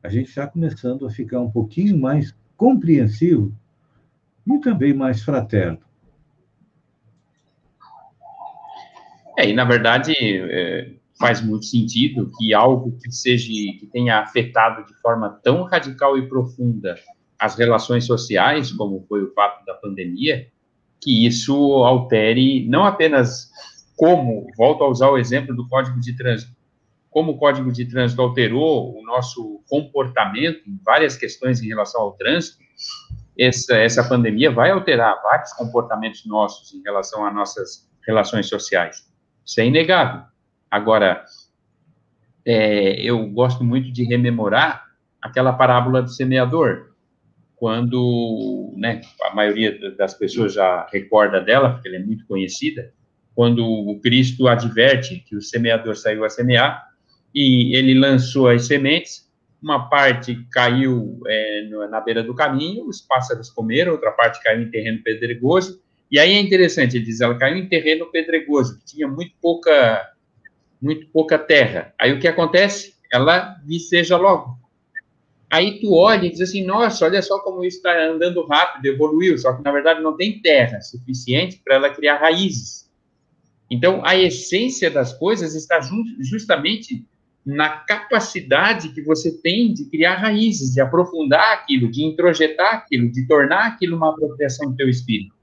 a gente está começando a ficar um pouquinho mais compreensivo e também mais fraterno. É, e na verdade é, faz muito sentido que algo que seja que tenha afetado de forma tão radical e profunda as relações sociais, como foi o fato da pandemia, que isso altere não apenas como, volto a usar o exemplo do Código de Trânsito, como o Código de Trânsito alterou o nosso comportamento em várias questões em relação ao trânsito, essa, essa pandemia vai alterar vários comportamentos nossos em relação às nossas relações sociais. Isso é inegável. Agora, é, eu gosto muito de rememorar aquela parábola do semeador quando, né, a maioria das pessoas já recorda dela, porque ela é muito conhecida, quando o Cristo adverte que o semeador saiu a semear e ele lançou as sementes, uma parte caiu é, na beira do caminho, os pássaros comeram, outra parte caiu em terreno pedregoso, e aí é interessante, ele diz, ela caiu em terreno pedregoso, que tinha muito pouca, muito pouca terra. Aí o que acontece? Ela viceja logo, Aí tu olha e diz assim, nossa, olha só como isso está andando rápido, evoluiu, só que na verdade não tem terra suficiente para ela criar raízes. Então, a essência das coisas está justamente na capacidade que você tem de criar raízes, de aprofundar aquilo, de introjetar aquilo, de tornar aquilo uma apropriação do teu espírito.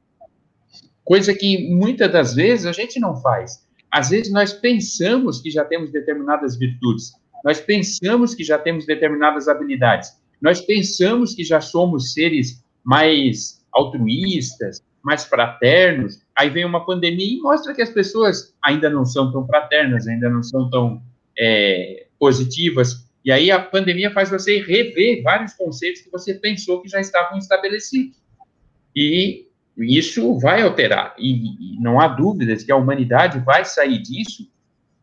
Coisa que muitas das vezes a gente não faz. Às vezes nós pensamos que já temos determinadas virtudes, nós pensamos que já temos determinadas habilidades, nós pensamos que já somos seres mais altruístas, mais fraternos. Aí vem uma pandemia e mostra que as pessoas ainda não são tão fraternas, ainda não são tão é, positivas. E aí a pandemia faz você rever vários conceitos que você pensou que já estavam estabelecidos. E isso vai alterar. E, e não há dúvidas que a humanidade vai sair disso,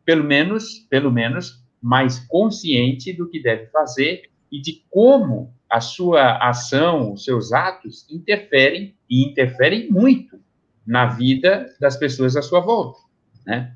pelo menos, pelo menos mais consciente do que deve fazer e de como a sua ação, os seus atos interferem e interferem muito na vida das pessoas à sua volta, né?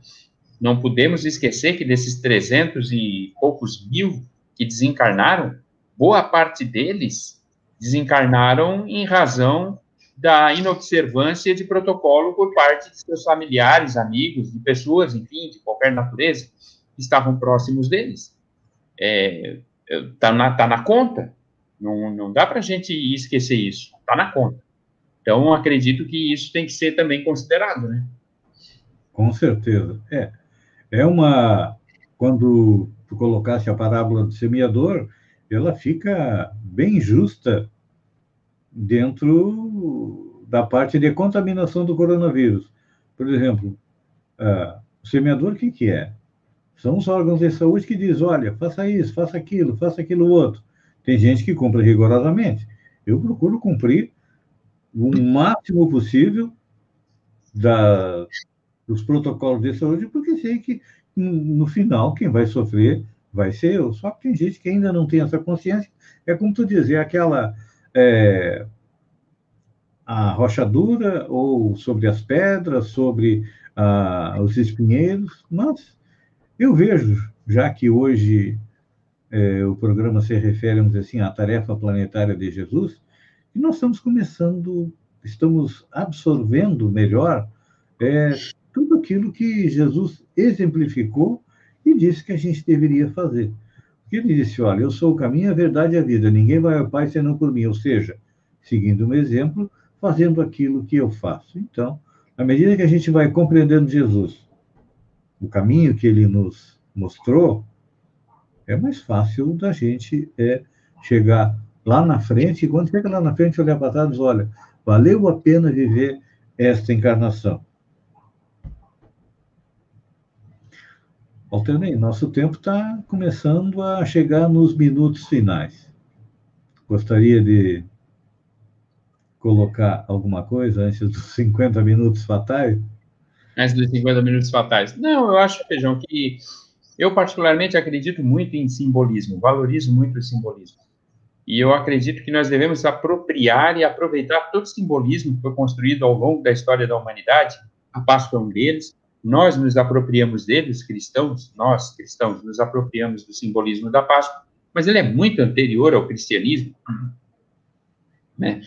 Não podemos esquecer que desses 300 e poucos mil que desencarnaram, boa parte deles desencarnaram em razão da inobservância de protocolo por parte de seus familiares, amigos, de pessoas, enfim, de qualquer natureza estavam próximos deles. É, tá, na, tá na conta. Não, não dá para a gente esquecer isso. Está na conta. Então, acredito que isso tem que ser também considerado, né? Com certeza. É, é uma... Quando tu colocasse a parábola do semeador, ela fica bem justa dentro da parte de contaminação do coronavírus. Por exemplo, uh, o semeador, o que, que é? São os órgãos de saúde que dizem, olha, faça isso, faça aquilo, faça aquilo outro. Tem gente que cumpre rigorosamente. Eu procuro cumprir o máximo possível da, dos protocolos de saúde, porque sei que no final quem vai sofrer vai ser eu. Só que tem gente que ainda não tem essa consciência. É como tu dizer, aquela é, a rochadura ou sobre as pedras, sobre ah, os espinheiros, mas eu vejo, já que hoje é, o programa se refere, vamos dizer assim, à tarefa planetária de Jesus, que nós estamos começando, estamos absorvendo melhor é, tudo aquilo que Jesus exemplificou e disse que a gente deveria fazer. Ele disse: Olha, eu sou o caminho, a verdade e a vida, ninguém vai ao Pai senão por mim. Ou seja, seguindo um exemplo, fazendo aquilo que eu faço. Então, à medida que a gente vai compreendendo Jesus, o caminho que ele nos mostrou, é mais fácil da gente é, chegar lá na frente, e quando chega lá na frente, olhar para trás olha, valeu a pena viver esta encarnação. Alternei, nosso tempo está começando a chegar nos minutos finais. Gostaria de colocar alguma coisa antes dos 50 minutos fatais? antes dos 50 minutos fatais. Não, eu acho, Feijão, que eu particularmente acredito muito em simbolismo, valorizo muito o simbolismo. E eu acredito que nós devemos apropriar e aproveitar todo o simbolismo que foi construído ao longo da história da humanidade. A Páscoa é um deles. Nós nos apropriamos deles, cristãos, nós, cristãos, nos apropriamos do simbolismo da Páscoa, mas ele é muito anterior ao cristianismo. Né?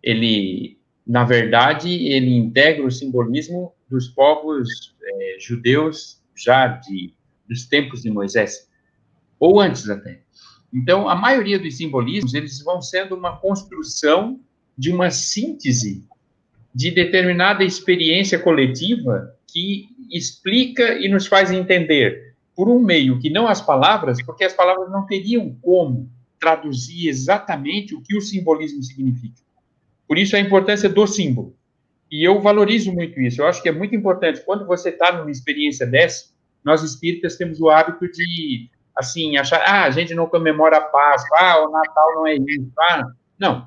Ele, na verdade, ele integra o simbolismo dos povos é, judeus já de, dos tempos de Moisés, ou antes até. Então, a maioria dos simbolismos, eles vão sendo uma construção de uma síntese de determinada experiência coletiva que explica e nos faz entender por um meio que não as palavras, porque as palavras não teriam como traduzir exatamente o que o simbolismo significa. Por isso a importância do símbolo. E eu valorizo muito isso. Eu acho que é muito importante. Quando você está numa experiência dessa, nós espíritas temos o hábito de, assim, achar, ah, a gente não comemora a Páscoa, ah, o Natal não é isso, ah, não.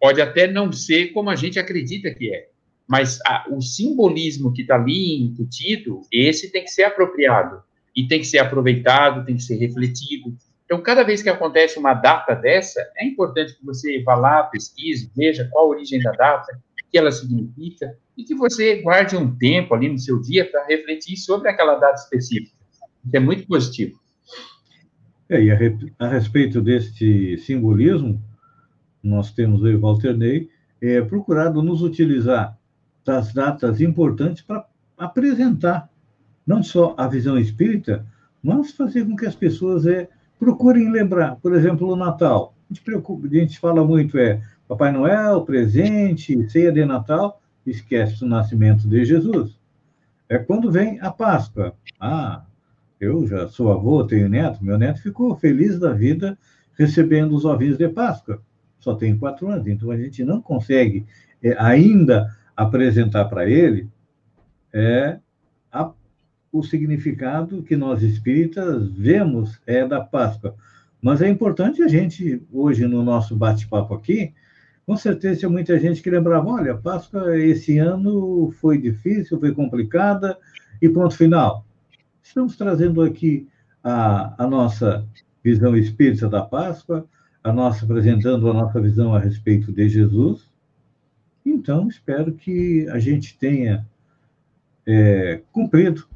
Pode até não ser como a gente acredita que é, mas a, o simbolismo que está ali incutido, esse tem que ser apropriado e tem que ser aproveitado, tem que ser refletido. Então, cada vez que acontece uma data dessa, é importante que você vá lá, pesquise, veja qual a origem da data, que ela significa, e que você guarde um tempo ali no seu dia para refletir sobre aquela data específica. Isso é muito positivo. É, e a, a, respeito deste simbolismo, nós temos, e Walter Ney, é, procurado nos utilizar das datas importantes para apresentar não só a visão espírita, mas fazer com que as pessoas é, procurem lembrar. Por exemplo, o Natal. A gente, preocupa, a gente fala muito, é Papai Noel, presente, ceia de Natal, esquece o nascimento de Jesus. É quando vem a Páscoa. Ah, eu já sou avô, tenho neto, meu neto ficou feliz da vida recebendo os ovinhos de Páscoa. Só tem quatro anos, então a gente não consegue é, ainda apresentar para ele é, a, o significado que nós espíritas vemos é da Páscoa. Mas é importante a gente, hoje, no nosso bate-papo aqui, com certeza tinha muita gente que lembrava, olha, Páscoa esse ano foi difícil, foi complicada, e ponto final. Estamos trazendo aqui a, a nossa visão espírita da Páscoa, a nossa apresentando a nossa visão a respeito de Jesus. Então, espero que a gente tenha é, cumprido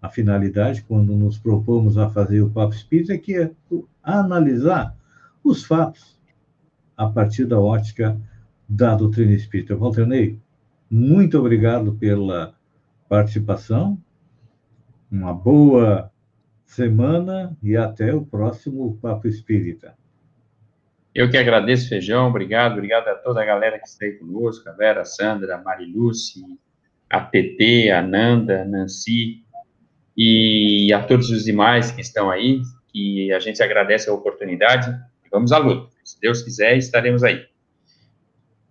a finalidade quando nos propomos a fazer o Papo Espírita, que é analisar os fatos a partir da ótica da doutrina espírita. Walter Ney, muito obrigado pela participação, uma boa semana e até o próximo Papo Espírita. Eu que agradeço, Feijão, obrigado, obrigado a toda a galera que está aí conosco, a Vera, a Sandra, a Mariluce, a TT, a Nanda, a Nancy, e a todos os demais que estão aí, que a gente agradece a oportunidade, e vamos à luta. Se Deus quiser, estaremos aí.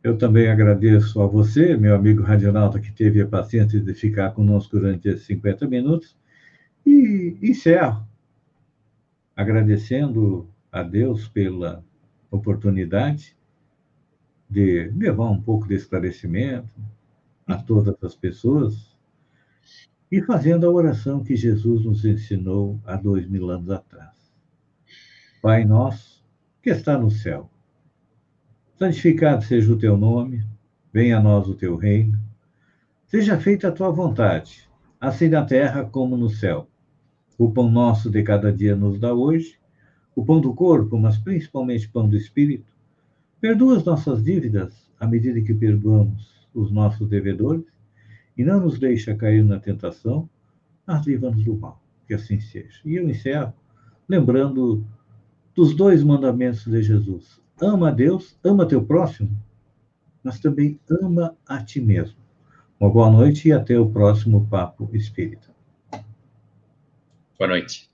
Eu também agradeço a você, meu amigo Radionauta, que teve a paciência de ficar conosco durante esses 50 minutos, e encerro agradecendo a Deus pela oportunidade de levar um pouco de esclarecimento a todas as pessoas e fazendo a oração que Jesus nos ensinou há dois mil anos atrás. Pai nosso, que está no céu, santificado seja o teu nome, venha a nós o teu reino, seja feita a tua vontade, assim na terra como no céu. O pão nosso de cada dia nos dá hoje o pão do corpo, mas principalmente pão do espírito. Perdoa as nossas dívidas à medida que perdoamos os nossos devedores e não nos deixa cair na tentação, mas livra-nos do mal. Que assim seja. E eu encerro lembrando dos dois mandamentos de Jesus. Ama a Deus, ama teu próximo, mas também ama a ti mesmo. Uma boa noite e até o próximo Papo Espírita. Boa noite.